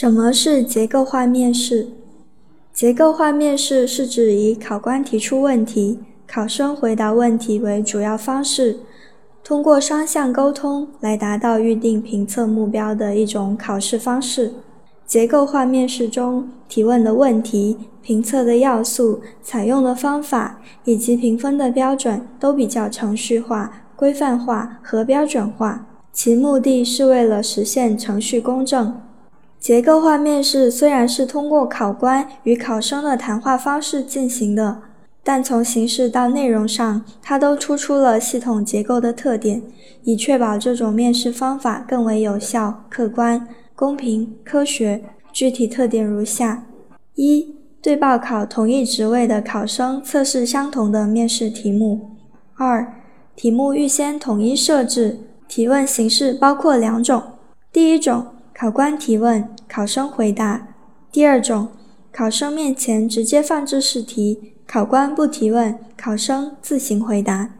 什么是结构化面试？结构化面试是指以考官提出问题，考生回答问题为主要方式，通过双向沟通来达到预定评测目标的一种考试方式。结构化面试中提问的问题、评测的要素、采用的方法以及评分的标准都比较程序化、规范化和标准化，其目的是为了实现程序公正。结构化面试虽然是通过考官与考生的谈话方式进行的，但从形式到内容上，它都突出了系统结构的特点，以确保这种面试方法更为有效、客观、公平、科学。具体特点如下：一、对报考同一职位的考生测试相同的面试题目；二、题目预先统一设置，提问形式包括两种，第一种。考官提问，考生回答。第二种，考生面前直接放置试题，考官不提问，考生自行回答。